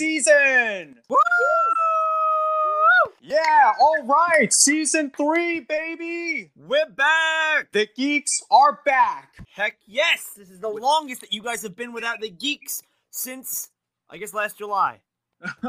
season. Woo! Yeah, all right, season three, baby. We're back! The geeks are back. Heck yes! This is the longest that you guys have been without the geeks since, I guess, last July.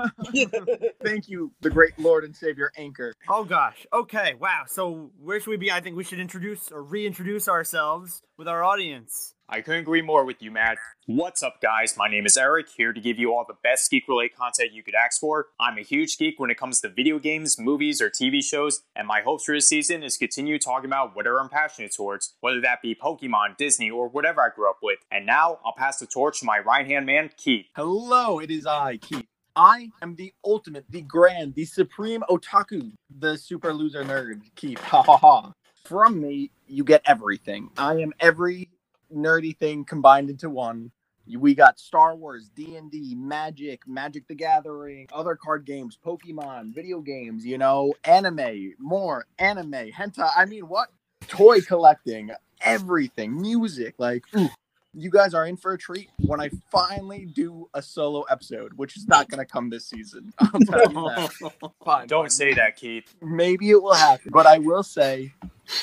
Thank you, the great Lord and Savior Anchor. Oh gosh. Okay. Wow. So where should we be? I think we should introduce or reintroduce ourselves with our audience. I couldn't agree more with you, Matt. What's up, guys? My name is Eric, here to give you all the best geek related content you could ask for. I'm a huge geek when it comes to video games, movies, or TV shows, and my hopes for this season is continue talking about whatever I'm passionate towards, whether that be Pokemon, Disney, or whatever I grew up with. And now I'll pass the torch to my right hand man, Keith. Hello, it is I, Keith. I am the ultimate, the grand, the supreme otaku, the super loser nerd, Keith. Ha ha ha. From me, you get everything. I am every nerdy thing combined into one. We got Star Wars, D and D, Magic, Magic the Gathering, other card games, Pokemon, video games. You know, anime, more anime, hentai. I mean, what? Toy collecting, everything, music. Like, ooh, you guys are in for a treat when I finally do a solo episode, which is not going to come this season. I'll tell you that. Fine, Don't fine. say that, Keith. Maybe it will happen, but I will say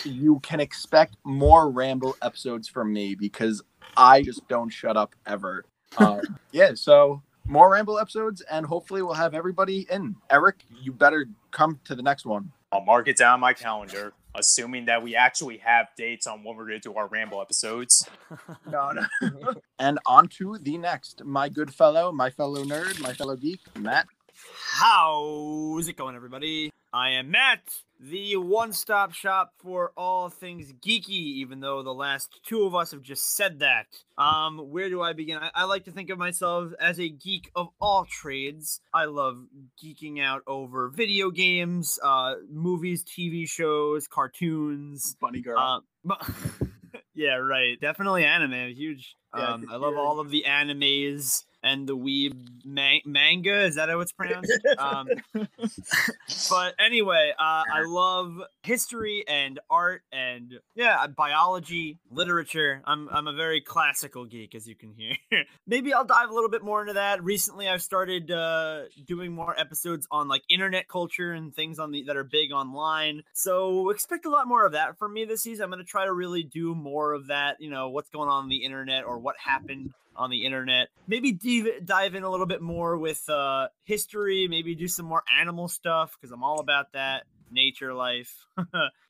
you can expect more ramble episodes from me because I just don't shut up ever. Uh, yeah, so more ramble episodes, and hopefully we'll have everybody in. Eric, you better come to the next one. I'll mark it down on my calendar, assuming that we actually have dates on when we're going to do our Ramble episodes. No, no. and on to the next, my good fellow, my fellow nerd, my fellow geek, Matt. How's it going, everybody? I am Matt, the one stop shop for all things geeky, even though the last two of us have just said that. Um, where do I begin? I, I like to think of myself as a geek of all trades. I love geeking out over video games, uh, movies, TV shows, cartoons. Bunny girl. Uh, but yeah, right. Definitely anime. I'm huge. Yeah, Um, I love all of the animes and the weeb ma- manga. Is that how it's pronounced? um, but anyway, uh, I love history and art and yeah, biology, literature. I'm I'm a very classical geek, as you can hear. Maybe I'll dive a little bit more into that. Recently, I've started uh, doing more episodes on like internet culture and things on the that are big online. So expect a lot more of that from me this season. I'm going to try to really do more of that. You know, what's going on on the internet or what happened on the internet. Maybe dive, dive in a little bit more with uh, history. Maybe do some more animal stuff because I'm all about that nature life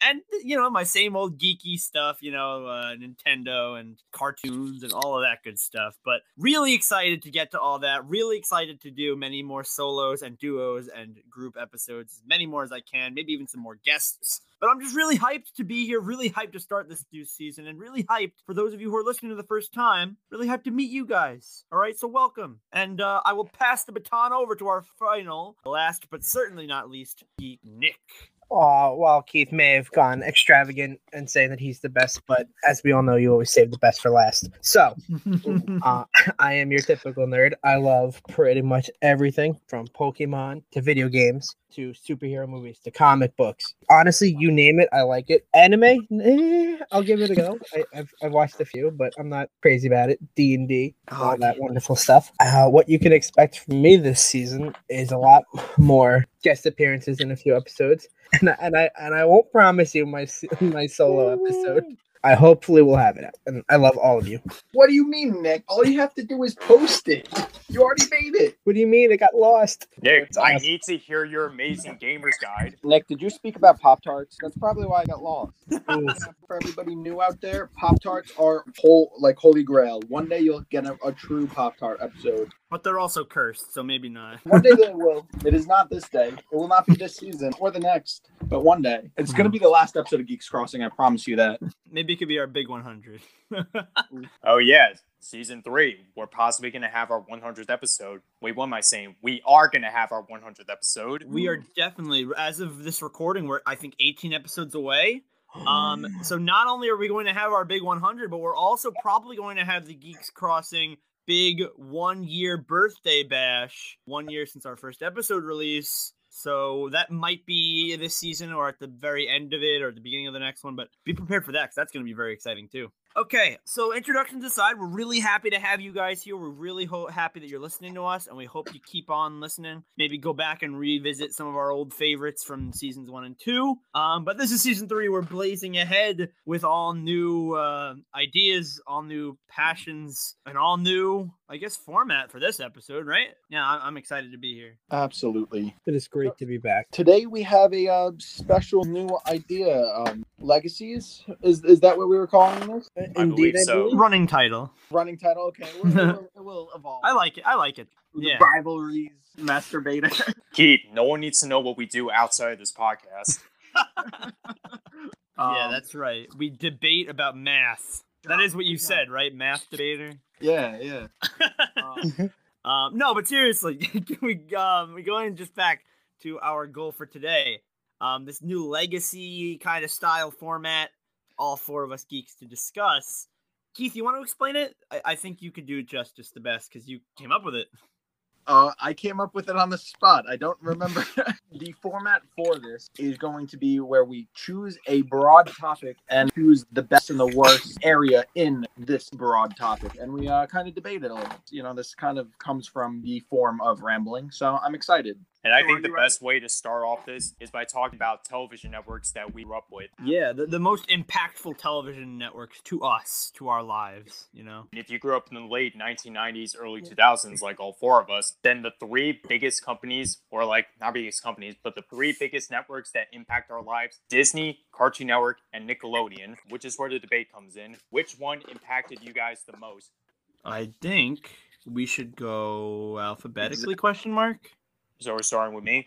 and you know my same old geeky stuff you know uh, nintendo and cartoons and all of that good stuff but really excited to get to all that really excited to do many more solos and duos and group episodes as many more as i can maybe even some more guests but i'm just really hyped to be here really hyped to start this new season and really hyped for those of you who are listening to the first time really hyped to meet you guys. All right so welcome. And uh, i will pass the baton over to our final last but certainly not least nick Uh, well, Keith may have gone extravagant and saying that he's the best, but as we all know, you always save the best for last. So, uh, I am your typical nerd. I love pretty much everything from Pokemon to video games to superhero movies to comic books. Honestly, you name it, I like it. Anime, eh, I'll give it a go. I, I've, I've watched a few, but I'm not crazy about it. D and D, all that wonderful stuff. Uh, what you can expect from me this season is a lot more guest appearances in a few episodes and I, and I and I won't promise you my my solo episode. I hopefully will have it and I love all of you. What do you mean, Nick? All you have to do is post it. You already made it. What do you mean? It got lost. Nick, That's I need to hear your amazing gamer's guide. Nick, did you speak about Pop Tarts? That's probably why I got lost. For everybody new out there, Pop Tarts are whole like holy grail. One day you'll get a, a true Pop Tart episode. But they're also cursed, so maybe not. One day they will. It is not this day. It will not be this season or the next, but one day. It's going to be the last episode of Geeks Crossing. I promise you that. Maybe it could be our big 100. Oh, yeah, season three. We're possibly going to have our 100th episode. Wait, what am I saying? We are going to have our 100th episode. we are definitely, as of this recording, we're I think 18 episodes away. Um, so not only are we going to have our big 100, but we're also probably going to have the Geeks Crossing big one year birthday bash, one year since our first episode release. So that might be this season or at the very end of it or at the beginning of the next one, but be prepared for that because that's going to be very exciting too. Okay, so introductions aside, we're really happy to have you guys here. We're really ho- happy that you're listening to us, and we hope you keep on listening. Maybe go back and revisit some of our old favorites from seasons one and two. Um, but this is season three. We're blazing ahead with all new uh, ideas, all new passions, and all new, I guess, format for this episode, right? Yeah, I- I'm excited to be here. Absolutely. It is great to be back. Today we have a uh, special new idea. Um, legacies is is that what we were calling this? I believe so. Running title. Running title. Okay, it will, it will, it will evolve. I like it. I like it. Yeah. Rivalries, masturbator. Keith, no one needs to know what we do outside of this podcast. yeah, Um, that's right. We debate about math. That is what you said, right? Math debater. Yeah, yeah. Um, Um, no, but seriously, can we um we going just back to our goal for today. Um, this new legacy kind of style format. All four of us geeks to discuss. Keith, you want to explain it? I, I think you could do it justice the best because you came up with it. Uh, I came up with it on the spot. I don't remember. the format for this is going to be where we choose a broad topic and choose the best and the worst area in this broad topic. And we uh, kind of debate it a little. You know, this kind of comes from the form of rambling. So I'm excited. And I think the best way to start off this is by talking about television networks that we grew up with. Yeah, the, the most impactful television networks to us, to our lives. You know. And if you grew up in the late 1990s, early 2000s, like all four of us, then the three biggest companies, or like not biggest companies, but the three biggest networks that impact our lives Disney, Cartoon Network, and Nickelodeon, which is where the debate comes in. Which one impacted you guys the most? I think we should go alphabetically? Question mark. So we're starting with me.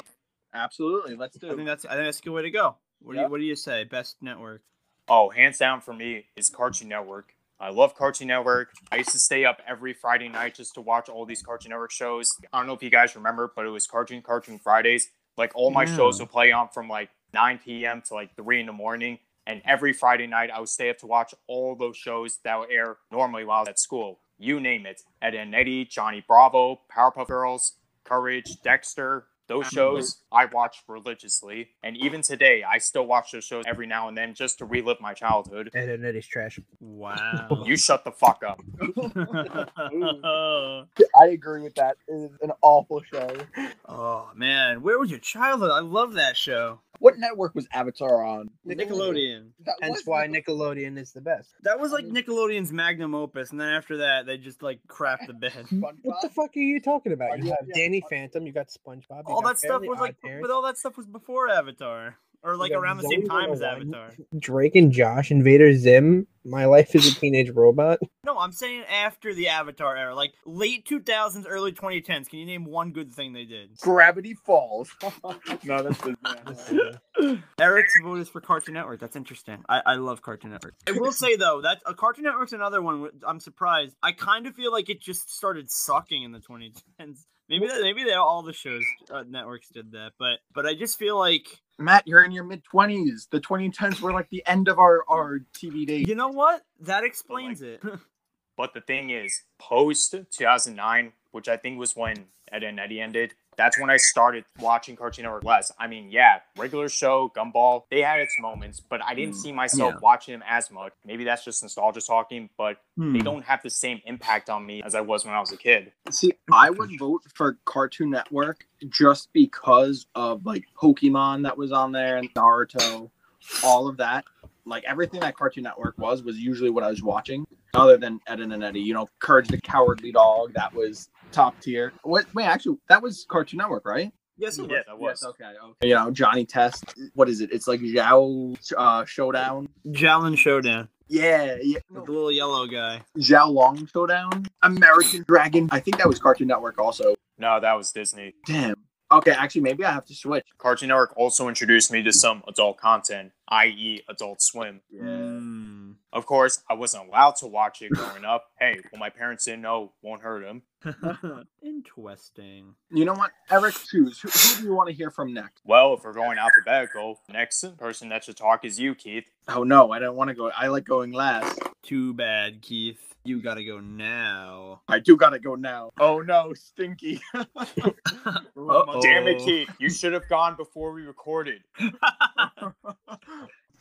Absolutely. Let's do. I think that's I think that's a good way to go. What do you What do you say? Best network. Oh, hands down for me is Cartoon Network. I love Cartoon Network. I used to stay up every Friday night just to watch all these Cartoon Network shows. I don't know if you guys remember, but it was Cartoon Cartoon Fridays. Like all my Yeah. shows would play on from like 9 p.m. to like 3 in the morning. And every Friday night, I would stay up to watch all those shows that would air normally while I was at school. You name it. Ed and Eddie, Johnny Bravo, Powerpuff Girls, Courage, Dexter. Those mm-hmm. shows I watched religiously. And even today, I still watch those shows every now and then just to relive my childhood. Ed and Eddie's trash. Wow. You shut the fuck up. I agree with that. It is an awful show. oh man, where was your childhood? I love that show. What network was Avatar on? Nickelodeon. That Hence why Nickelodeon is the best. That was like Nickelodeon's magnum opus, and then after that, they just like crapped the bed. What the fuck are you talking about? You Yeah, have. Danny Phantom, you got SpongeBob, you all got that stuff was like, Parents, but all that stuff was before Avatar, or like you around the same time as Avatar. Drake and Josh, Invader Zim, My Life is a Teenage Robot. No, I'm saying after the Avatar era, like late 2000s, early 2010s. Can you name one good thing they did? Gravity Falls. no, that's the Eric's vote is for Cartoon Network. That's interesting. I, I love Cartoon Network. I will say though that uh, Cartoon Network's another one. I'm surprised. I kind of feel like it just started sucking in the 2010s. Maybe that, maybe they, all the shows uh, networks did that, but but I just feel like Matt, you're in your mid twenties. The 2010s were like the end of our our TV days. you know what that explains it. But the thing is, post 2009, which I think was when Ed and Eddie ended, that's when I started watching Cartoon Network less. I mean, yeah, regular show, Gumball, they had its moments, but I didn't Mm, see myself yeah. watching them as much. Maybe that's just nostalgia talking, but Hmm. they don't have the same impact on me as I was when I was a kid. See, I would vote for Cartoon Network just because of like Pokemon that was on there and Naruto, all of that. Like everything that Cartoon Network was was usually what I was watching, other than Ed and Eddie. You know, Courage the Cowardly Dog, that was top tier. What? Wait, actually, that was Cartoon Network, right? yes, it Yeah, was. that was. Yes, okay, okay. You know, Johnny Test. What is it? It's like Zhao uh, Showdown. Xiaolin Showdown, Yeah, yeah. the little yellow guy. Xiaolin Showdown. American Dragon. I think that was Cartoon Network also. No, that was Disney. Damn. Okay, actually, maybe I have to switch. Cartoon Network also introduced me to some adult content, i.e., Adult Swim. Mm. Of course, I wasn't allowed to watch it growing up. Hey, well, my parents didn't know, won't hurt them. Interesting. You know what? Eric, choose. Who, who do you want to hear from next? Well, if we're going alphabetical, next person that should talk is you, Keith. Oh no, I don't want to go. I like going last. Too bad, Keith. You gotta go now. I do gotta go now. Oh no, Stinky. Damn it, Keith. You should have gone before we recorded.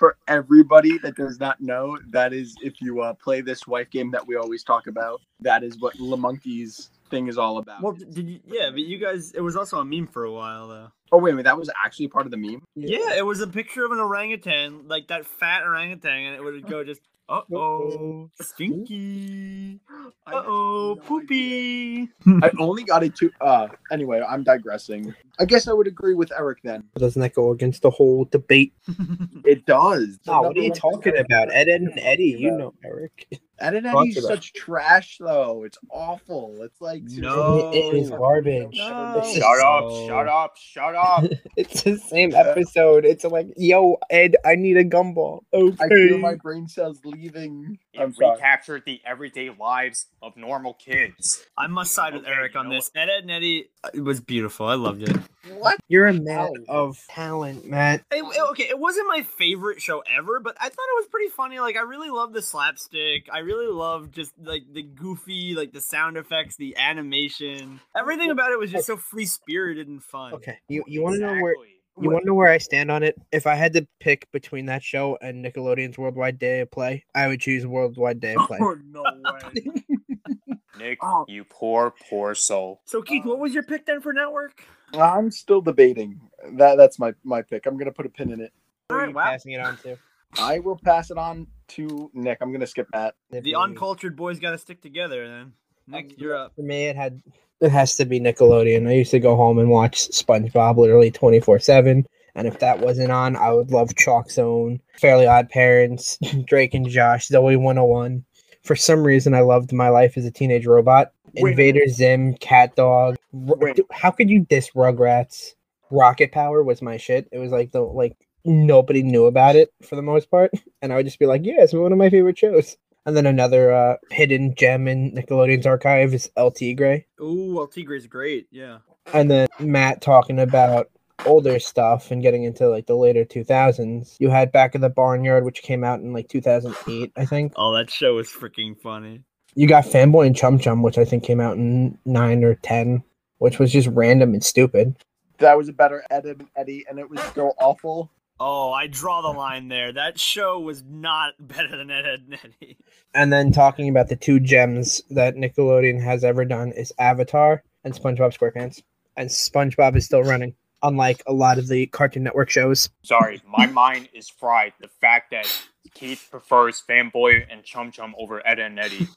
For everybody that does not know, that is if you uh, play this wife game that we always talk about. That is what Le Monkey's thing is all about. well, did you? Yeah, but you guys. It was also a meme for a while, though. oh wait a minute, that was actually part of the meme. Yeah, it was a picture of an orangutan, like that fat orangutan, and it would go just, uh oh, stinky, uh oh, poopy. I only got it to. Uh, anyway, I'm digressing. I guess I would agree with Eric then. Doesn't that go against the whole debate? It does. The Oh, what are you talking about? Ed, Ed and Eddie, you know Eric. Ed and Talk Eddie's about. such trash though. It's awful. It's like No. It is garbage. No. Shut up, shut up, shut up. It's the same episode. It's like, yo, Ed, I need a gumball. Okay. I feel my brain cells leaving. I'm It recaptured the everyday lives of normal kids. I must side with Okay, Eric you on know this. Ed, Ed and Eddie, uh, it was beautiful. I loved it. What? You're a man Ow. of talent, Matt. It- it- okay, it wasn't my favorite show ever, but I thought it was pretty funny. Like, I really loved the slapstick. I really loved just like the goofy, like the sound effects, the animation. Everything about it was just so free spirited and fun. Okay, you you want to know where you want to know where I stand on it? If I had to pick between that show and Nickelodeon's Worldwide Day of Play, I would choose Worldwide Day of Play. Oh no way. Nick, Oh. you poor, poor soul. So, Keith, what was your pick then for network? I'm still debating. That that's my my pick. I'm gonna put a pin in it. All Who are you wow. passing it on to? I will pass it on to Nick. I'm gonna skip that. The uncultured boys got to stick together then. Nick, you're up. For me, it had it has to be Nickelodeon. I used to go home and watch SpongeBob literally twenty four seven. And if that wasn't on, I would love ChalkZone, Fairly Odd Parents, Drake and Josh, Zoe 101. For some reason, I loved My Life as a Teenage Robot, Wait Invader Zim, CatDog. Wait. How could you diss Rugrats? Rocket Power was my shit. It was like the like nobody knew about it for the most part, and I would just be like, "Yeah, it's one of my favorite shows." And then another uh, hidden gem in Nickelodeon's archive is El Tigre. Ooh, well, Tigre's great. Yeah. And then Matt talking about older stuff and getting into like the later 2000s. You had Back in the Barnyard, which came out in like 2008, I think. Oh, that show was freaking funny. You got Fanboy and Chum Chum, which I think came out in 9 or 10, which was just random and stupid. That was a better edit than Eddie, and it was so awful. Oh, I draw the line there. That show was not better than Ed, Ed and Eddie. And then talking about the two gems that Nickelodeon has ever done is Avatar and SpongeBob SquarePants. And SpongeBob is still running, unlike a lot of the Cartoon Network shows. Sorry, my mind is fried. The fact that Keith prefers Fanboy and Chum Chum over Ed and Eddie.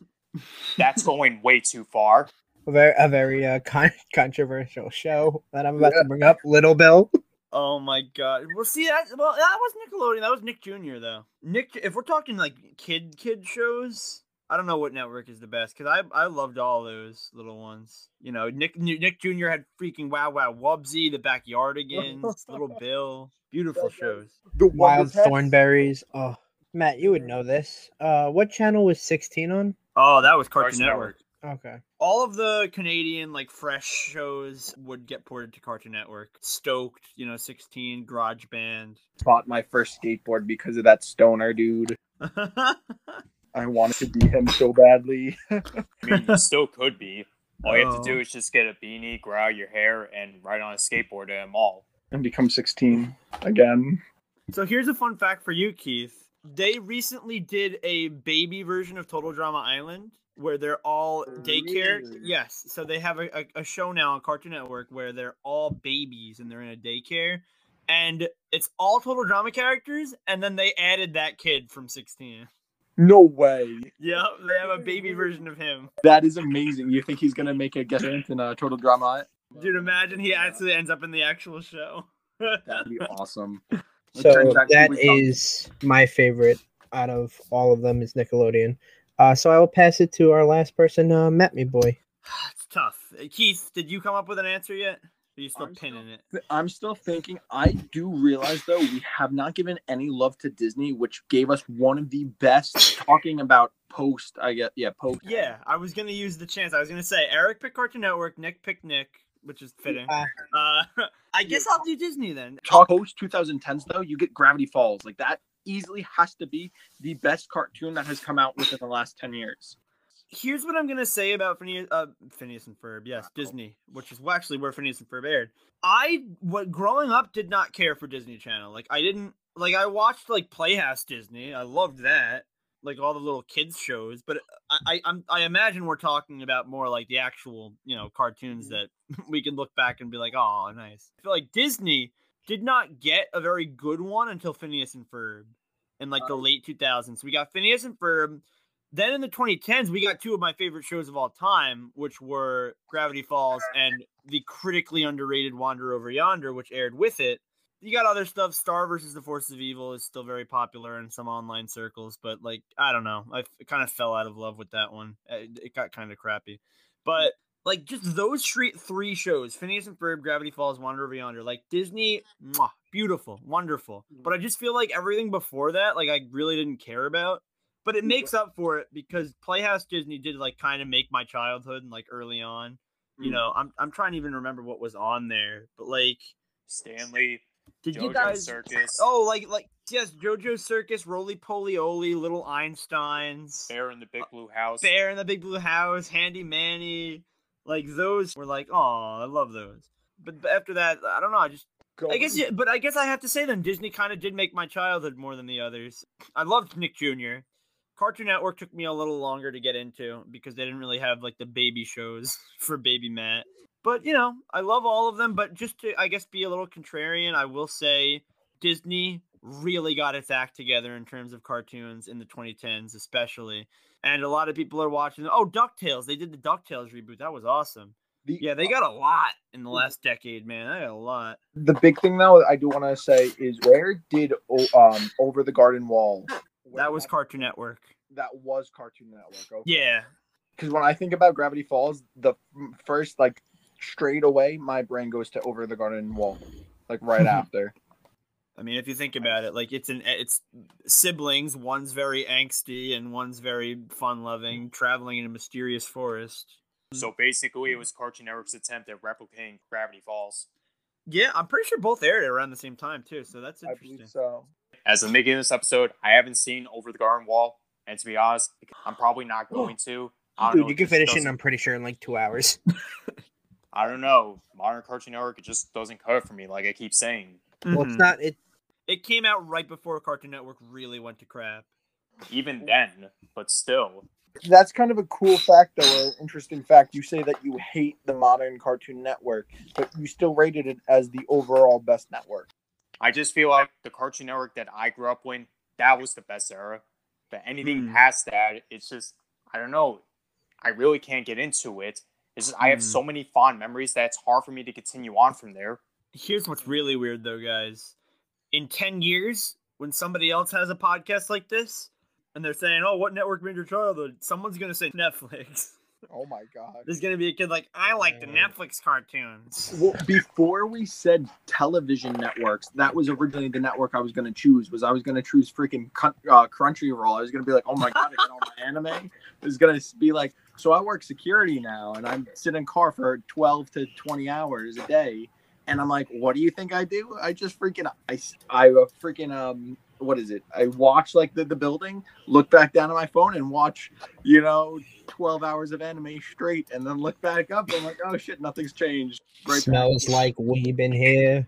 That's going way too far. A very, a very uh, con- controversial show that I'm about to bring up, Little Bill. Oh my god. Well, see that. Well, that was Nickelodeon. That was Nick Jr. though. Nick. If we're talking like kid kid shows, I don't know what network is the best because I I loved all those little ones. You know, Nick Nick Jr. had freaking Wow Wow Wubbzy, The Backyardigans, Little Bill. Beautiful shows. The Wild Thornberrys. Oh, Matt, you would know this. Uh, what channel was 6teen on? Oh, that was Cartoon Cartoon Network. Okay. All of the Canadian like fresh shows would get ported to Cartoon Network. Stoked, you know, 6teen, Garage Band. bought my first skateboard because of that stoner dude. I wanted to be him so badly. I mean, you still could be. All you have to do Oh. is just get a beanie, grow out your hair, and ride on a skateboard at a mall. and become 16 again. So here's a fun fact for you, Keith. They recently did a baby version of Total Drama Island where they're all daycare. Really? Yes. So they have a, a, a show now on Cartoon Network where they're all babies and they're in a daycare. And it's all Total Drama characters. And then they added that kid from 6teen. No way. Yep. They have a baby version of him. That is amazing. You think he's gonna make a guest appearance in a Total Drama? Dude, imagine he actually ends up in the actual show. That'd be awesome. So turns out he that was not- is my favorite out of all of them is Nickelodeon. Uh, so I will pass it to our last person, uh, Met Me Boy. it's tough. Uh, Keith, did you come up with an answer yet? Are you still I'm pinning it? Th- I'm still thinking. I do realize though we have not given any love to Disney, which gave us one of the best talking about post. I get yeah post. Yeah, I was gonna use the chance. I was gonna say Eric picked Cartoon Network, Nick picked Nick, which is fitting. Uh, Uh, I guess I'll do Disney then. Talk post 2010s though, you get Gravity Falls. Like that easily has to be the best cartoon that has come out within the last 10 years. Here's what I'm gonna say about Phineas, uh, Phineas and Ferb. Yes, Disney, which is actually where Phineas and Ferb aired. I, what growing up, did not care for Disney Channel. Like I didn't like. I watched like Playhouse Disney. I loved that. Like all the little kids shows, but I, I, I'm, I imagine we're talking about more like the actual, you know, cartoons mm-hmm. that we can look back and be like, oh, nice. I feel like Disney did not get a very good one until Phineas and Ferb in like the uh late 2000s. We got Phineas and Ferb. Then in the 2010s, we got two of my favorite shows of all time, which were Gravity Falls and the critically underrated Wander Over Yonder, which aired with it. You got other stuff. Star versus the Forces of Evil is still very popular in some online circles, but like I don't know, I kind of fell out of love with that one. Uh, it, it got kind of crappy, but like just those three three shows, Phineas and Ferb, Gravity Falls, Wander Over Yonder, like Disney, mwah, beautiful, wonderful. But I just feel like everything before that, like I really didn't care about. But it makes up for it because Playhouse Disney did like kind of make my childhood and like early on. You Mm. know, I'm I'm trying to even remember what was on there, but like, Stanley, did JoJo you guys? Circus, Oh, like like yes, JoJo Circus, Rolie Polie Olie, Little Einsteins, Bear in the Big Blue House. Bear in the Big Blue House, Handy Manny, like those were like, oh, I love those. But, but after that, I don't know. I just, I guess, yeah, but I guess I have to say then Disney kind of did make my childhood more than the others. I loved Nick Jr. Cartoon Network took me a little longer to get into because they didn't really have like the baby shows for Baby Matt. But you know, I love all of them. But just to, I guess, be a little contrarian, I will say Disney really got its act together in terms of cartoons in the 2010s, especially. And a lot of people are watching. Oh, Ducktales! They did the Ducktales reboot. That was awesome. The, Yeah, they got a lot in the last decade, man. They got a lot. the big thing though I do want to say is where did um Over the Garden Wall? That was Cartoon Network. that was Cartoon Network. Okay. Yeah, because when I think about Gravity Falls, the first like straight away, my brain goes to Over the Garden Wall, like right after. I mean, if you think about it, like it's an eh, it's siblings. One's very angsty and one's very fun-loving, mm-hmm. traveling in a mysterious forest. So basically, it was Cartoon Network's attempt at replicating Gravity Falls. Yeah, I'm pretty sure both aired around the same time too. So that's I interesting. believe so. As of making this episode, I haven't seen Over the Garden Wall, and to be honest, I'm probably not oh. going to. I don't Dude, know, you can finish it, doesn't- I'm pretty sure, in like two hours. I don't know. Modern Cartoon Network, it just doesn't cut it for me, like I keep saying. Mm-hmm. Well, it's not. It It came out right before Cartoon Network really went to crap. Even then, but still. That's kind of a cool fact, though, or interesting fact. You say that you hate the modern Cartoon Network, but you still rated it as the overall best network. I just feel like the Cartoon Network that I grew up with, that was the best era. But anything Hmm. past that, it's just I don't know. I really can't get into it. It's just I have Hmm. so many fond memories that it's hard for me to continue on from there. Here's what's really weird though, guys. In 10 years, when somebody else has a podcast like this and they're saying, "Oh, what network made your childhood?" Someone's going to say Netflix. Oh my god. There's going to be a kid like, "I like the Netflix cartoons." Well, before we said television networks, that was originally the network I was going to choose. Was I was going to choose freaking uh, Crunchyroll. I was going to be like, oh my god, I get all my anime. It was going to be like, so I work security now, and I'm sitting in car for twelve to twenty hours a day, and I'm like, what do you think I do? I just freaking I I uh, freaking um. What is it? I watch like the, the building, look back down at my phone, and watch, you know, twelve hours of anime straight, and then look back up. I'm like, oh shit, nothing's changed. Right back. smells like we've been here.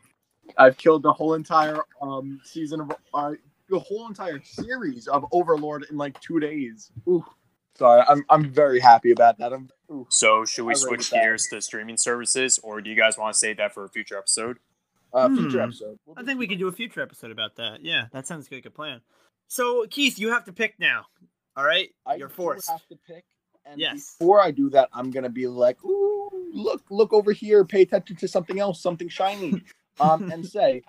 I've killed the whole entire um season of uh, the whole entire series of Overlord in like two days. Ooh. Sorry, I'm I'm very happy about that. I'm ooh. So should we switch gears to streaming services, or do you guys want to save that for a future episode? Uh, future Hmm. episode. We'll I think we can do a future episode about that. Yeah, that sounds like a plan. So, Keith, you have to pick now. All right, I you're forced. have to pick. And Yes. before I do that, I'm gonna be like, ooh, look, look over here, pay attention to something else, something shiny. um, and say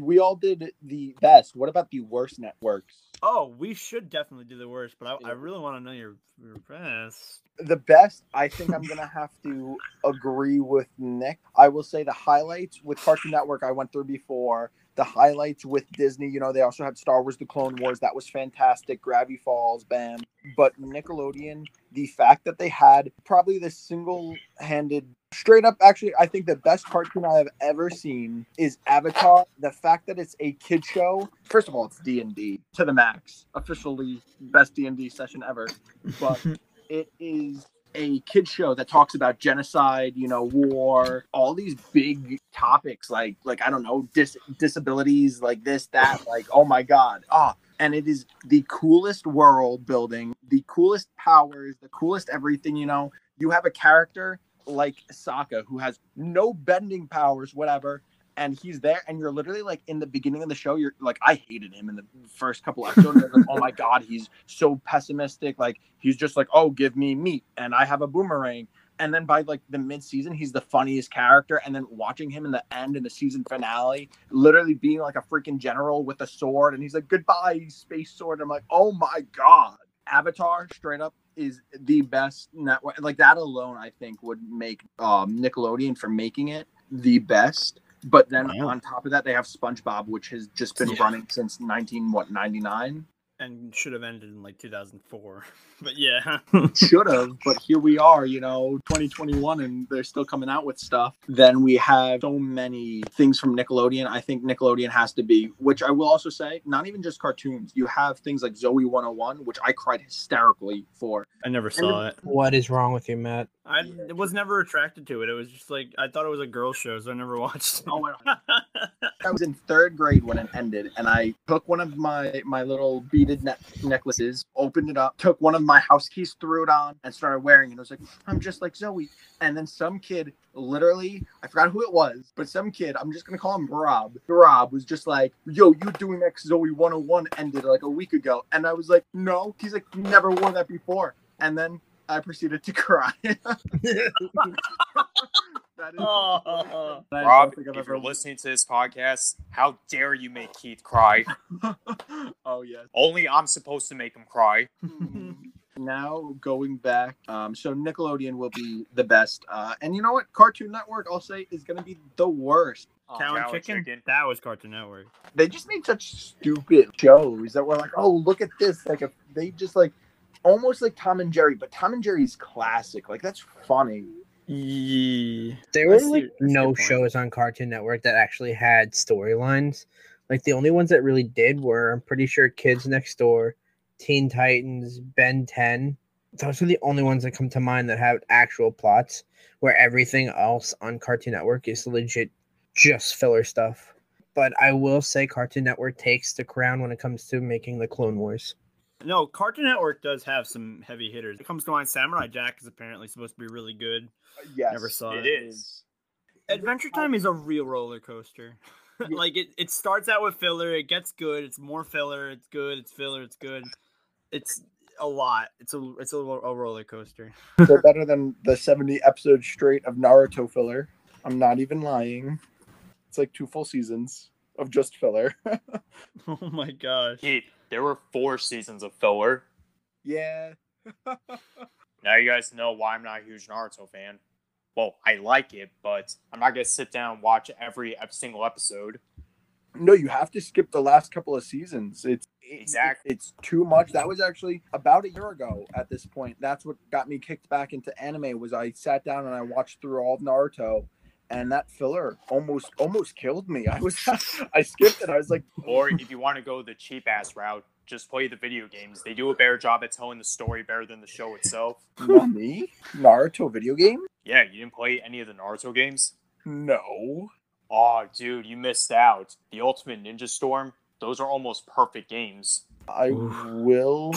we all did the best. What about the worst networks? Oh, we should definitely do the worst, but I, I really want to know your, your best. The best, I think I'm gonna have to agree with Nick. I will say the highlights with Cartoon Network I went through before. The highlights with Disney, you know, they also had Star Wars: The Clone Wars. That was fantastic. Gravity Falls, bam. But Nickelodeon, the fact that they had probably the single-handed straight up actually i think the best cartoon i have ever seen is avatar the fact that it's a kid show first of all it's d&d to the max officially best d&d session ever but it is a kid show that talks about genocide you know war all these big topics like like i don't know dis- disabilities like this that like oh my god ah and it is the coolest world building the coolest powers the coolest everything you know? You have a character like Sokka, who has no bending powers, whatever, and he's there, and you're literally like in the beginning of the show, you're like, I hated him in the first couple episodes. like, oh my god, he's so pessimistic. Like he's just like, oh, give me meat, and I have a boomerang. And then by like the mid season, he's the funniest character. And then watching him in the end in the season finale, literally being like a freaking general with a sword, and he's like, goodbye, space sword. and I'm like, oh my god. Avatar, straight up, is the best network. Like that alone, I think would make um, Nickelodeon for making it the best. But then Wow. on top of that, they have SpongeBob, which has just been Yeah. running since nineteen what ninety nine. And should have ended in like 2004. But yeah. Should have, but here we are, you know, 2021, and they're still coming out with stuff. Then we have so many things from Nickelodeon. I think Nickelodeon has to be, which I will also say, not even just cartoons. You have things like Zoe 101, which I cried hysterically for. I never saw it. What is wrong with you, Matt? I was never attracted to it. It was just like I thought it was a girl show, so I never watched it. Oh, I- I was in third grade when it ended, and I took one of my my little ne- necklaces, opened it up, took one of my house keys, threw it on, and started wearing it. I was like, I'm just like Zoe. And then some kid, literally, I forgot who it was, but some kid, I'm just gonna call him Rob. Rob was just like, Yo, you doing X Zoe 101 ended like a week ago, and I was like, No. He's like, never wore that before, and then I proceeded to cry. that is. Oh. I don't Rob, think I've if ever- you're listening to this podcast, how dare you make Keith cry? oh yes. Only I'm supposed to make him cry. now going back, um, so Nickelodeon will be the best, uh, and you know what? Cartoon Network, I'll say, is going to be the worst. Um, Cow and Cow and chicken? Chicken. That was Cartoon Network. they just made such stupid shows that were like, oh, look at this! Like, a, they just like almost like Tom and Jerry, but Tom and Jerry's classic. Like, that's funny. Yeah. There I were like I see your no shows on Cartoon Network that actually had storylines. Like the only ones that really did were, I'm pretty sure, Kids Next Door, Teen Titans, Ben 10. Those are the only ones that come to mind that have actual plots. Where everything else on Cartoon Network is legit just filler stuff. But I will say Cartoon Network takes the crown when it comes to making the Clone Wars. No, Cartoon Network does have some heavy hitters. It comes to mind. Samurai Jack is apparently supposed to be really good. Uh, yes, Never saw It it. is. Adventure Time is a real roller coaster. like it, it starts out with filler, it gets good, it's more filler, it's good, it's filler, it's good. It's a lot. It's a it's a, a roller coaster. They're better than the 70 episodes straight of Naruto filler. I'm not even lying. It's like two full seasons of just filler. Oh my gosh. Keith, there were four seasons of filler. yeah. Now you guys know why I'm not a huge Naruto fan. Well, I like it, but I'm not gonna sit down and watch every single episode. No, you have to skip the last couple of seasons. It's Exactly. It's too much. That was actually about a year ago at this point. That's what got me kicked back into anime. Was I sat down and I watched through all of Naruto, and that filler almost almost killed me. I was I skipped it. I was like, Or if you want to go the cheap ass route, just play the video games. They do a better job at telling the story better than the show itself. not me. Naruto video game? Yeah, you didn't play any of the Naruto games? No. Oh, dude, you missed out. The Ultimate Ninja Storm, those are almost perfect games. I will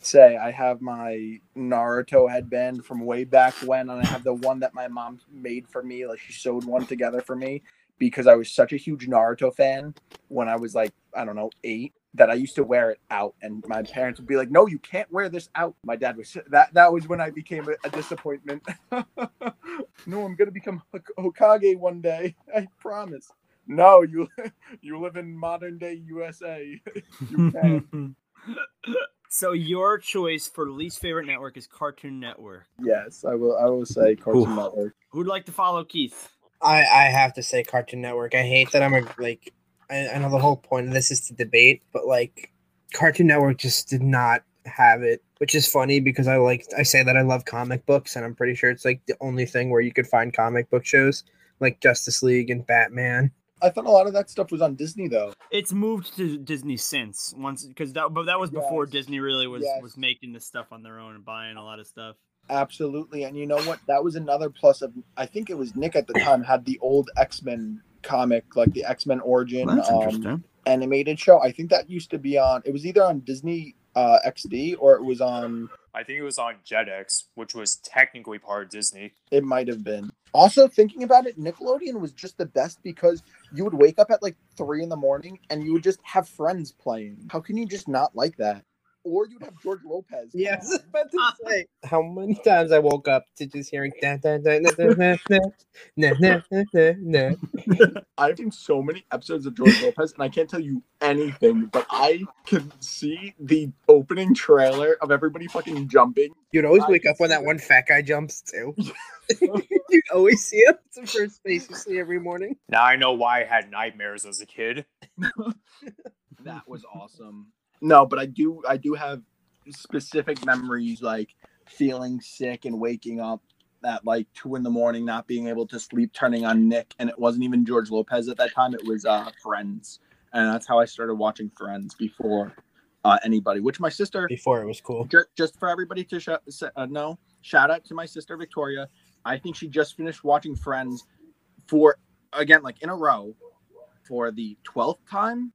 say I have my Naruto headband from way back when, and I have the one that my mom made for me. Like she sewed one together for me because I was such a huge Naruto fan when I was like, I don't know, eight. That I used to wear it out, and my parents would be like, "No, you can't wear this out." My dad was that. That was when I became a, a disappointment. no, I'm gonna become Hok- Hokage one day. I promise. No, you you live in modern day USA. you can. So your choice for least favorite network is Cartoon Network. Yes, I will. I will say Cartoon Network. Who'd like to follow Keith? I I have to say Cartoon Network. I hate that I'm a like. I, I know the whole point of this is to debate, but like, Cartoon Network just did not have it, which is funny because I like I say that I love comic books, and I'm pretty sure it's like the only thing where you could find comic book shows like Justice League and Batman. I thought a lot of that stuff was on Disney though. It's moved to Disney since once because that but that was before Yes. Disney really was Yes. was making this stuff on their own and buying a lot of stuff. Absolutely, and you know what? That was another plus of. I think it was Nick at the time had the old X Men comic, like the X Men Origin um, animated show. I think that used to be on. It was either on Disney uh, XD or it was on. I think it was on Jetix, which was technically part of Disney. It might have been. Also, thinking about it, Nickelodeon was just the best because you would wake up at like three in the morning and you would just have friends playing. How can you just not like that? Or you'd have George Lopez. Yes, to say how many times I woke up to just hearing da da da da da da da da da da da. I've seen so many episodes of George Lopez, and I can't tell you anything, but I can see the opening trailer of everybody fucking jumping. You'd always I wake up when that it. one fat guy jumps too. You'd always see him. It's the first face you see every morning. Now I know why I had nightmares as a kid. That was awesome. No, but I do, I do have specific memories like feeling sick and waking up at like two in the morning, not being able to sleep, turning on Nick, and it wasn't even George Lopez at that time. It was uh, Friends, and that's how I started watching Friends before uh, anybody. Which my sister Before it was cool. just, just for everybody to sh- uh, know, shout out to my sister Victoria. I think she just finished watching Friends for again, like in a row, for the twelfth time.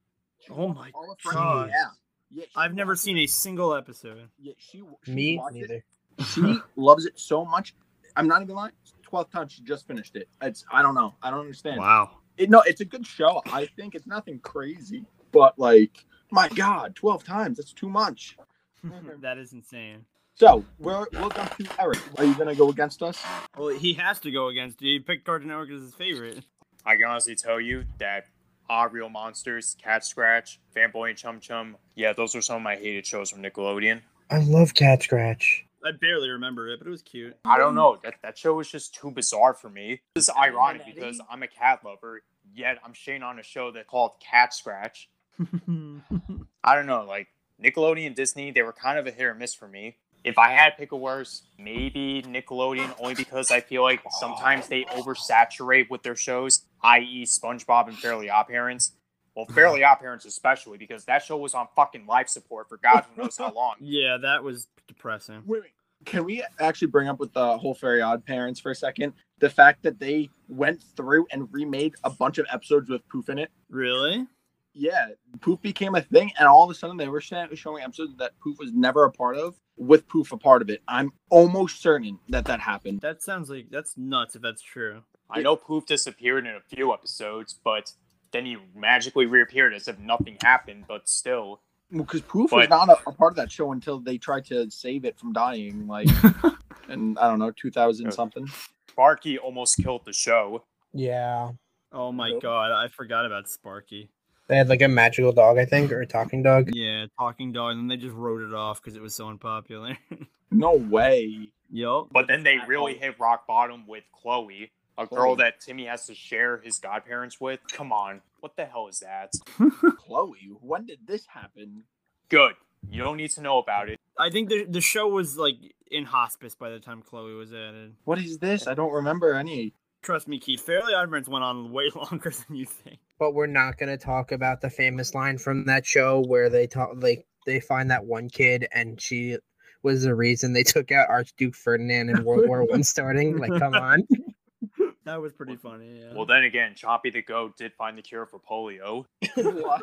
Oh my all of Friends. God. Yeah, yeah. she I've never watched seen a single episode. Yeah, she, she Me watched it. neither. She loves it so much. I'm not even lying. Twelfth time she just finished it. It's I don't know. I don't understand. Wow. It, no, it's a good show. I think it's nothing crazy, but like, my God, twelve times. That's too much. that is insane. So we're we'll jump to Eric. Are you gonna go against us? Well, he has to go against. You. He picked Cartoon Network as his favorite. I can honestly tell you that Ah Real Monsters, Cat Scratch, Fanboy and Chum Chum, yeah, those were some of my hated shows from Nickelodeon. I love Cat Scratch. I barely remember it, but it was cute. I don't know, that, that show was just too bizarre for me. It's ironic because I'm a cat lover, yet I'm shane on a show that's called Cat Scratch. I don't know, like Nickelodeon, Disney, they were kind of a hit or miss for me. If I had to pick a worse, maybe Nickelodeon, only because I feel like sometimes they oversaturate with their shows, i.e., SpongeBob and Fairly Odd Parents. Well, Fairly Odd Parents especially, because that show was on fucking life support for God who knows how long. yeah, that was depressing. Wait, wait. Can we actually bring up with the whole Fairly Odd Parents for a second? The fact that they went through and remade a bunch of episodes with Poof in it. Really? Yeah, Poof became a thing, and all of a sudden they were sh- showing episodes that Poof was never a part of, with Poof a part of it. I'm almost certain that that happened. That sounds like that's nuts if that's true. I know Poof disappeared in a few episodes, but then he magically reappeared as if nothing happened, but still. Because Poof was not a, a part of that show until they tried to save it from dying, like in I don't know, 2000 uh, something. Sparky almost killed the show. Yeah. Oh my Nope. god, I forgot about Sparky. They had like a magical dog, I think, or a talking dog. Yeah, talking dog, and then they just wrote it off because it was so unpopular. No way. yup. But then they really hit rock bottom with Chloe, a girl Chloe. that Timmy has to share his godparents with. Come on, what the hell is that? Chloe, when did this happen? Good. You don't need to know about it. I think the the show was like in hospice by the time Chloe was added. What is this? I don't remember any. Trust me, Keith. Fairly Odd Parents went on way longer than you think. But we're not gonna talk about the famous line from that show where they talk like they find that one kid and she was the reason they took out Archduke Ferdinand in World War One starting. Like, come on. That was pretty funny. Yeah. Well, then again, Chompy the Goat did find the cure for polio.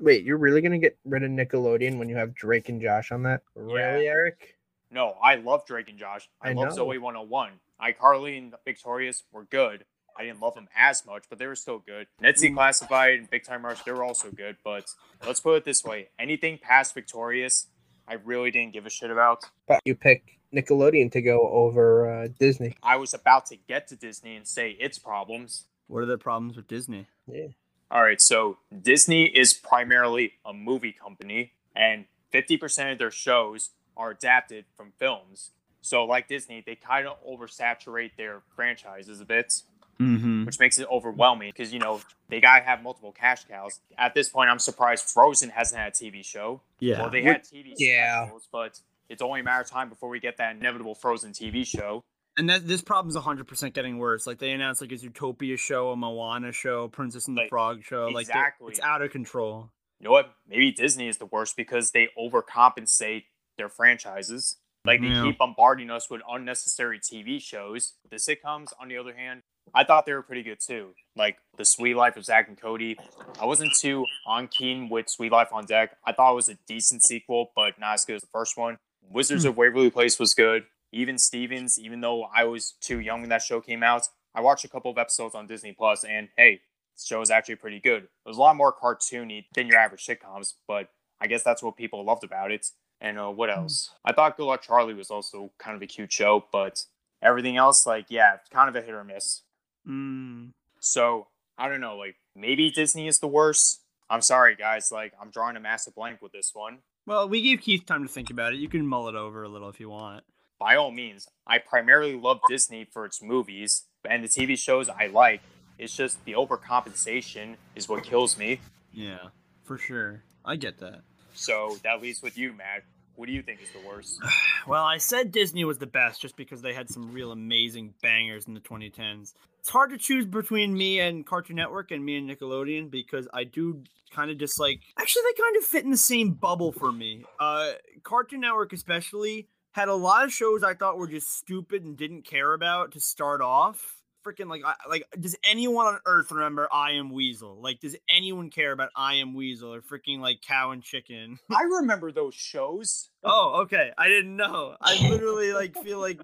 Wait, you're really gonna get rid of Nickelodeon when you have Drake and Josh on that? Really, Eric? No, I love Drake and Josh. I, I love know. Zoe 101. iCarly and Victorious were good. I didn't love them as much, but they were still good. Ned's Declassified and Big Time Rush, they were also good. But let's put it this way: anything past Victorious, I really didn't give a shit about. But you pick Nickelodeon to go over uh, Disney. I was about to get to Disney and say its problems. What are the problems with Disney? Yeah. All right, so Disney is primarily a movie company, and 50% of their shows are adapted from films. So, like Disney, they kind of oversaturate their franchises a bit, Mm-hmm. which makes it overwhelming because, you know, they got to have multiple cash cows. At this point, I'm surprised Frozen hasn't had a TV show. Yeah. Well, they had TV Yeah. specials, but it's only a matter of time before we get that inevitable Frozen TV show. And that this problem's 100% getting worse. Like they announced like a Zootopia show, a Moana show, Princess and the Like, Frog show. Like exactly. it's out of control. You know what? Maybe Disney is the worst because they overcompensate their franchises. Like they Yeah. keep bombarding us with unnecessary TV shows. The sitcoms, on the other hand, I thought they were pretty good too. Like The Sweet Life of Zach and Cody. I wasn't too on keen with Sweet Life on Deck. I thought it was a decent sequel, but not as good as the first one. Wizards Hmm. of Waverly Place was good. Even Stevens, even though I was too young when that show came out, I watched a couple of episodes on Disney Plus, and hey, the show is actually pretty good. It was a lot more cartoony than your average sitcoms, but I guess that's what people loved about it. And uh, what else? I thought Good Luck Charlie was also kind of a cute show, but everything else, like, yeah, kind of a hit or miss. Mm. So I don't know, like maybe Disney is the worst. I'm sorry, guys. Like I'm drawing a massive blank with this one. Well, we gave Keith time to think about it. You can mull it over a little if you want. By all means, I primarily love Disney for its movies and the TV shows I like. It's just the overcompensation is what kills me. Yeah, for sure. I get that. So that leaves with you, Matt. What do you think is the worst? Well, I said Disney was the best just because they had some real amazing bangers in the 2010s. It's hard to choose between me and Cartoon Network and me and Nickelodeon because I do kind of dislike. Actually, they kind of fit in the same bubble for me. Uh, Cartoon Network, especially, had a lot of shows I thought were just stupid and didn't care about to start off. Freaking like, I, like, does anyone on Earth remember I Am Weasel? Like, does anyone care about I Am Weasel or freaking like Cow and Chicken? I remember those shows. Oh, okay. I didn't know. I literally like feel like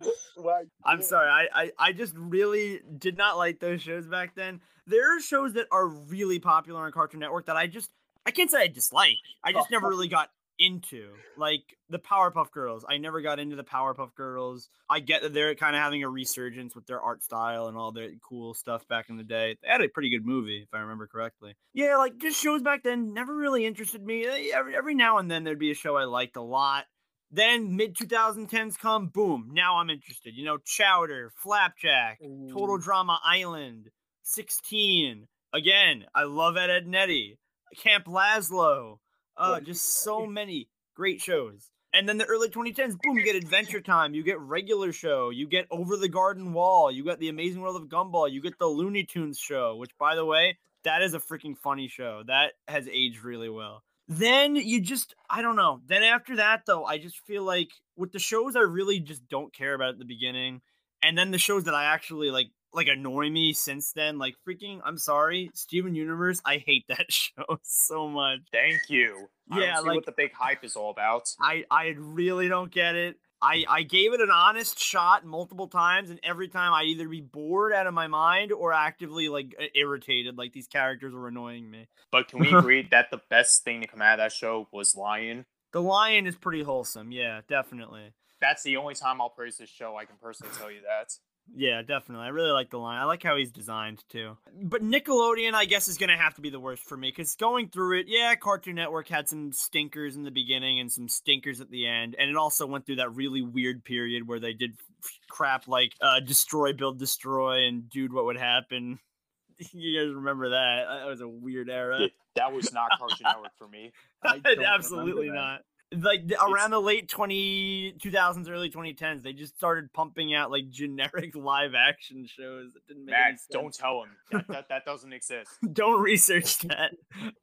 I'm sorry. I, I I just really did not like those shows back then. There are shows that are really popular on Cartoon Network that I just I can't say I dislike. I oh. just never really got into. Like the Powerpuff Girls. I never got into the Powerpuff Girls. I get that they're kind of having a resurgence with their art style and all their cool stuff back in the day. They had a pretty good movie, if I remember correctly. Yeah, like just shows back then never really interested me. Eh, Every, every now and then there'd be a show I liked a lot. Then mid 2010s come, boom. Now I'm interested. You know, Chowder, Flapjack, Total Drama Island, 6teen. Again, I love Ed, Edd and Eddy, Camp Lazlo. Uh, just so many great shows. And then the early 2010s, boom, you get Adventure Time, you get Regular Show, you get Over the Garden Wall, you got The Amazing World of Gumball, you get the Looney Tunes show, which, by the way, that is a freaking funny show. That has aged really well. Then you just, I don't know. Then after that, though, I just feel like with the shows I really just don't care about at the beginning, and then the shows that I actually like, like annoy me since then, like freaking, I'm sorry, Steven Universe, I hate that show so much. Thank you. I Yeah, like- what the big hype is all about. I I really don't get it. I I gave it an honest shot multiple times, and every time I either be bored out of my mind or actively like irritated, like these characters were annoying me. But can we agree that the best thing to come out of that show was Lion? The lion is pretty wholesome, yeah, definitely. That's the only time I'll praise this show. I can personally tell you that. Yeah, definitely. I really like the line. I like how he's designed too. But Nickelodeon, I guess, is gonna have to be the worst for me because going through it, yeah, Cartoon Network had some stinkers in the beginning and some stinkers at the end, and it also went through that really weird period where they did crap like uh, destroy, build, destroy, and dude, what would happen? You guys remember that? That was a weird era. That was not Cartoon Network for me. I don't remember Absolutely not. Like around the late 20 2000s, early 2010s, they just started pumping out like generic live action shows that didn't make Matt, sense. don't tell him. That, that, that doesn't exist. don't research that.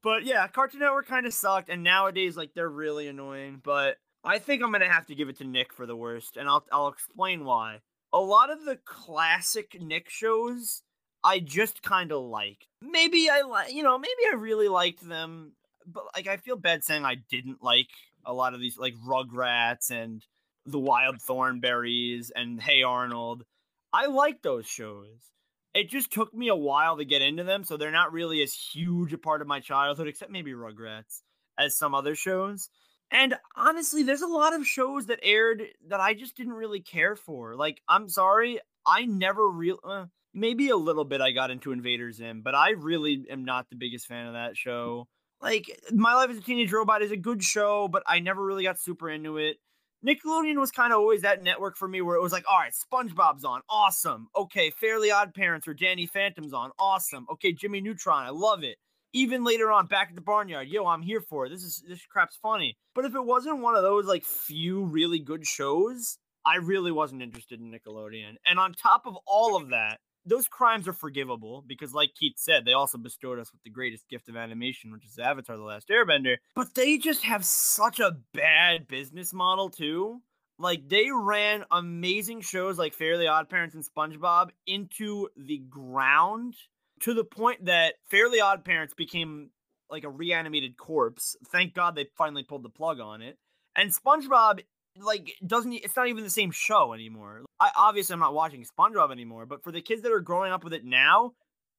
But yeah, Cartoon Network kind of sucked, and nowadays like they're really annoying. But I think I'm gonna have to give it to Nick for the worst, and I'll I'll explain why. A lot of the classic Nick shows I just kind of liked. Maybe I like, you know, maybe I really liked them, but like I feel bad saying I didn't like a lot of these, like Rugrats and the Wild Thornberrys and Hey Arnold. I like those shows it just took me a while to get into them, so they're not really as huge a part of my childhood, except maybe Rugrats, as some other shows. And honestly, there's a lot of shows that aired that I just didn't really care for. Like, I'm sorry, I never real uh, maybe a little bit I got into Invader Zim, but I really am not the biggest fan of that show. Like My Life as a Teenage Robot is a good show, but I never really got super into it. Nickelodeon was kind of always that network for me where it was like, all right, SpongeBob's on, awesome. Okay, Fairly Odd Parents or Danny Phantom's on, awesome. Okay, Jimmy Neutron, I love it. Even later on, back at the barnyard, yo, I'm here for it. This is this crap's funny. But if it wasn't one of those like few really good shows, I really wasn't interested in Nickelodeon. And on top of all of that, those crimes are forgivable because, like Keith said, they also bestowed us with the greatest gift of animation, which is Avatar: The Last Airbender. But they just have such a bad business model too. Like they ran amazing shows like Fairly Odd Parents and SpongeBob into the ground to the point that Fairly Odd Parents became like a reanimated corpse. Thank God they finally pulled the plug on it. And SpongeBob like doesn't it's not even the same show anymore. I obviously I'm not watching SpongeBob anymore, but for the kids that are growing up with it now,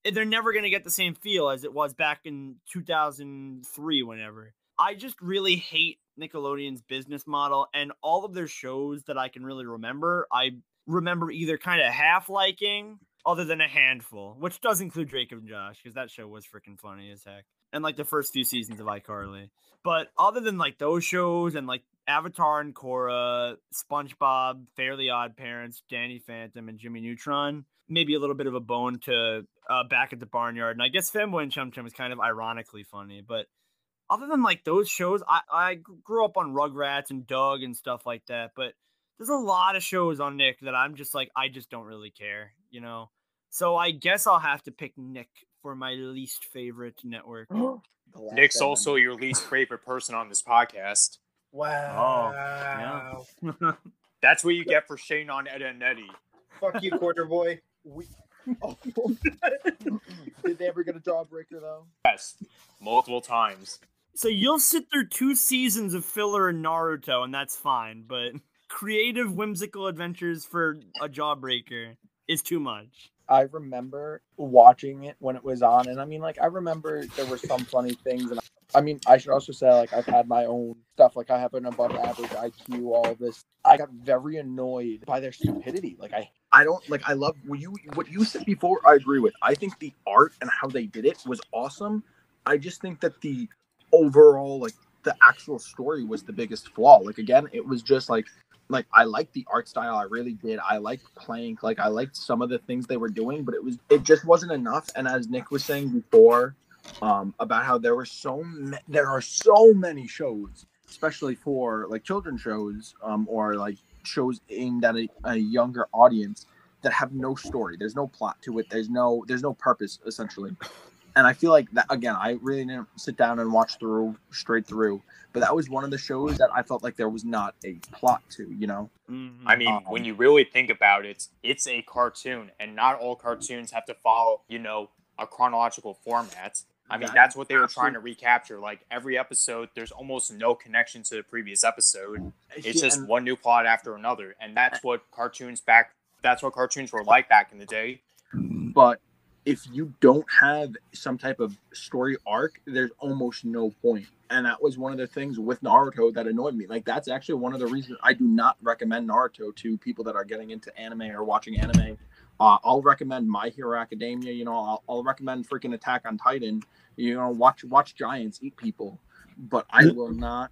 eh, they're never going to get the same feel as it was back in 2003 whenever. I just really hate Nickelodeon's business model and all of their shows that I can really remember. I remember either kind of half liking other than a handful, which does include Drake and Josh because that show was freaking funny as heck. And like the first few seasons of iCarly. But other than like those shows and like Avatar and Korra, SpongeBob, Fairly Odd Parents, Danny Phantom, and Jimmy Neutron. Maybe a little bit of a bone to uh, back at the barnyard, and I guess Fanboy and Chum Chum is kind of ironically funny. But other than like those shows, I I grew up on Rugrats and Doug and stuff like that. But there's a lot of shows on Nick that I'm just like I just don't really care, you know. So I guess I'll have to pick Nick for my least favorite network. Nick's also your least favorite person on this podcast. Oh, wow. Oh, yeah. That's what you get for shane on Ed and Eddy. Fuck you, quarter boy. We... Oh. Did they ever get a jawbreaker though? Yes, multiple times. So you'll sit through two seasons of filler in Naruto, and that's fine. But creative, whimsical adventures for a jawbreaker is too much. I remember watching it when it was on, and I mean, like, I remember there were some funny things, and I mean, I should also say, like, I've had my own stuff. Like, I have an above average IQ, all this. I got very annoyed by their stupidity. Like, I, I don't like. I love what you what you said before. I agree with. I think the art and how they did it was awesome. I just think that the overall, like, the actual story was the biggest flaw. Like, again, it was just like like I liked the art style. I really did. I liked playing. Like I liked some of the things they were doing, but it was it just wasn't enough. And as Nick was saying before, um, about how there were so ma- there are so many shows, especially for like children shows, um, or like shows aimed at a, a younger audience that have no story. There's no plot to it. There's no there's no purpose essentially and I feel like that again. I really didn't sit down and watch through straight through, but that was one of the shows that I felt like there was not a plot to. You know, mm-hmm. I mean, um, when you really think about it, it's a cartoon, and not all cartoons have to follow, you know, a chronological format. I mean, that's what they were trying to recapture. Like every episode, there's almost no connection to the previous episode. It's just one new plot after another, and that's what cartoons back. That's what cartoons were like back in the day. But if you don't have some type of story arc, there's almost no point. And that was one of the things with Naruto that annoyed me. Like that's actually one of the reasons I do not recommend Naruto to people that are getting into anime or watching anime. Uh, I'll recommend My Hero Academia. You know, I'll, I'll recommend freaking Attack on Titan. You know, watch watch giants eat people. But I will not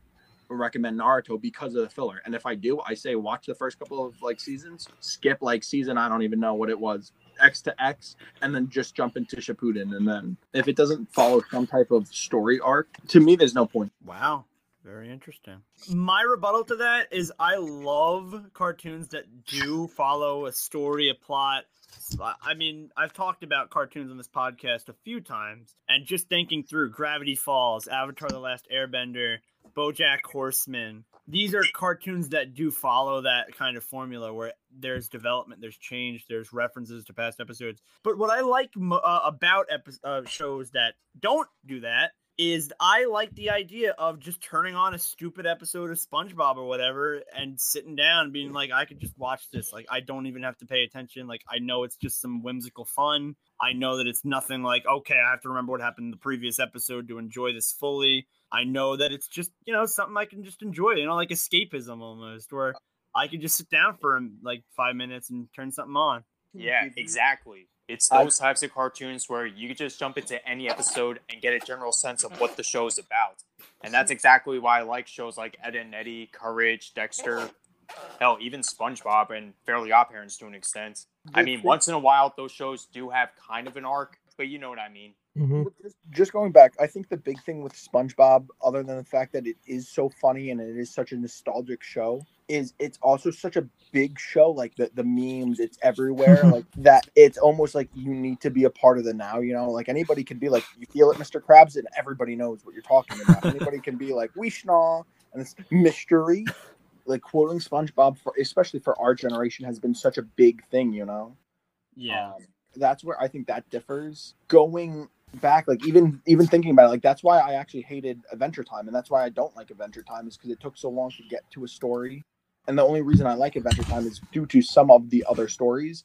recommend Naruto because of the filler. And if I do, I say watch the first couple of like seasons, skip like season I don't even know what it was, X to X, and then just jump into Shippuden. And then if it doesn't follow some type of story arc, to me, there's no point. Wow. Very interesting. My rebuttal to that is I love cartoons that do follow a story, a plot. I mean, I've talked about cartoons on this podcast a few times, and just thinking through Gravity Falls, Avatar The Last Airbender, Bojack Horseman, these are cartoons that do follow that kind of formula where there's development, there's change, there's references to past episodes. But what I like uh, about epi- uh, shows that don't do that is I like the idea of just turning on a stupid episode of SpongeBob or whatever and sitting down being like, I could just watch this. Like, I don't even have to pay attention. Like, I know it's just some whimsical fun. I know that it's nothing like, okay, I have to remember what happened in the previous episode to enjoy this fully. I know that it's just, you know, something I can just enjoy, you know, like escapism almost, where I could just sit down for like five minutes and turn something on. Yeah, exactly. It's I- those types of cartoons where you could just jump into any episode and get a general sense of what the show is about. And that's exactly why I like shows like Ed and Eddy, Courage, Dexter, hell, even SpongeBob and Fairly Odd Parents to an extent. I mean, once in a while, those shows do have kind of an arc, but you know what I mean. Mhm. Just- just going back, I think the big thing with SpongeBob, other than the fact that it is so funny and it is such a nostalgic show, is it's also such a big show. Like the, the memes, it's everywhere. like that, it's almost like you need to be a part of the now. You know, like anybody can be like, you feel it, Mr. Krabs, and everybody knows what you're talking about. anybody can be like, we schnaw, and it's mystery. Like quoting SpongeBob, for, especially for our generation, has been such a big thing. You know. Yeah. Um, that's where I think that differs. Going back, like even even thinking about it, like that's why I actually hated Adventure Time, and that's why I don't like Adventure Time is because it took so long to get to a story. And the only reason I like Adventure Time is due to some of the other stories.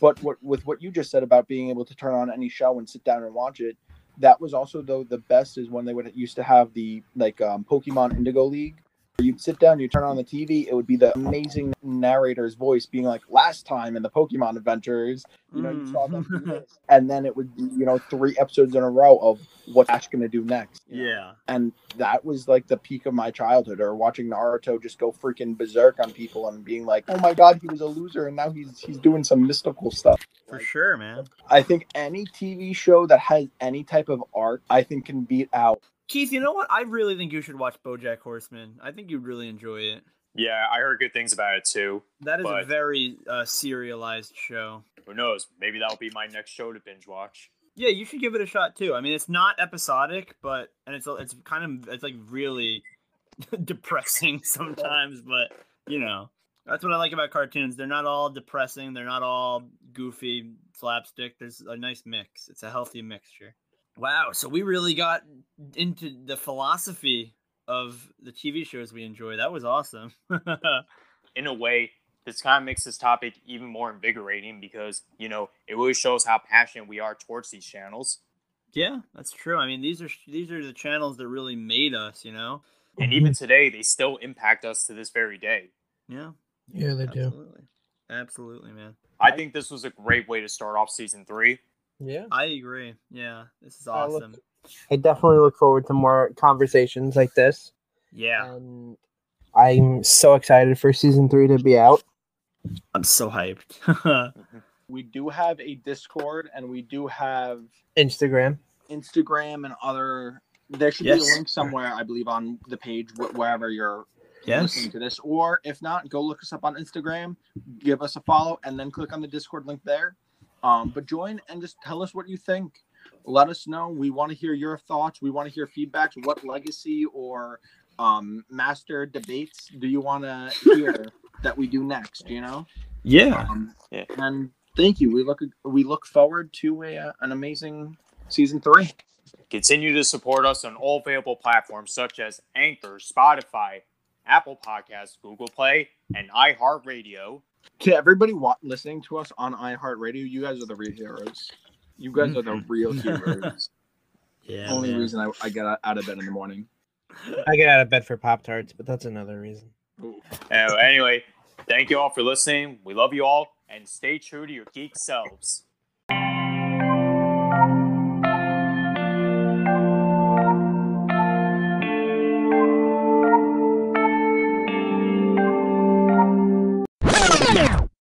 But what with what you just said about being able to turn on any show and sit down and watch it, that was also though the best is when they would used to have the like um, Pokemon Indigo League. You'd sit down, you turn on the TV, it would be the amazing narrator's voice being like, "Last time in the Pokemon Adventures, you know, you saw them do Mm. this. and then it would be, you know, three episodes in a row of what Ash gonna do next. you know? yeah. And that was like the peak of my childhood, or watching Naruto just go freaking berserk on people and being like, "Oh my god, he was a loser, and now he's he's doing some mystical stuff." For Like, sure, man. I think any TV show that has any type of art, I think can beat out. Keith, you know what? I really think you should watch BoJack Horseman. I think you'd really enjoy it. Yeah, I heard good things about it too. That is a very uh, serialized show. Who knows? Maybe that'll be my next show to binge watch. Yeah, you should give it a shot too. I mean, it's not episodic, but and it's it's kind of it's like really depressing sometimes, but you know that's what I like about cartoons. They're not all depressing. They're not all goofy slapstick. There's a nice mix. It's a healthy mixture. Wow, so we really got into the philosophy of the TV shows we enjoy. That was awesome. in a way, this kind of makes this topic even more invigorating because, you know, it really shows how passionate we are towards these channels. yeah, that's true. I mean, these are these are the channels that really made us. You know. And even today, they still impact us to this very day. Yeah. Yeah, they do. Absolutely. Absolutely, man. I think this was a great way to start off season three. Yeah. I agree. Yeah, this is I look- awesome. I definitely look forward to more conversations like this. Yeah, And I'm so excited for season three to be out. I'm so hyped. We do have a Discord, and we do have Instagram. Instagram and other. There should be a link somewhere, I believe, on the page wherever you're yes. listening to this. Or if not, go look us up on Instagram, give us a follow, and then click on the Discord link there. Um, but join and just tell us what you think. Let us know. We want to hear your thoughts. We want to hear feedbacks. What legacy or um, master debates do you want to hear that we do next? You know. Yeah. Um, Yeah. And thank you. We look we look forward to a, uh, an amazing season three. Continue to support us on all available platforms such as Anchor, Spotify, Apple Podcasts, Google Play, and iHeartRadio. To everybody wa- listening to us on iHeartRadio, you guys are the real heroes. You guys are the mm-hmm. real heroes. Yeah. Only man. reason I, I get out of bed in the morning. I get out of bed for Pop Tarts, but that's another reason. Anyway, thank you all for listening. We love you all, and stay true to your geek selves.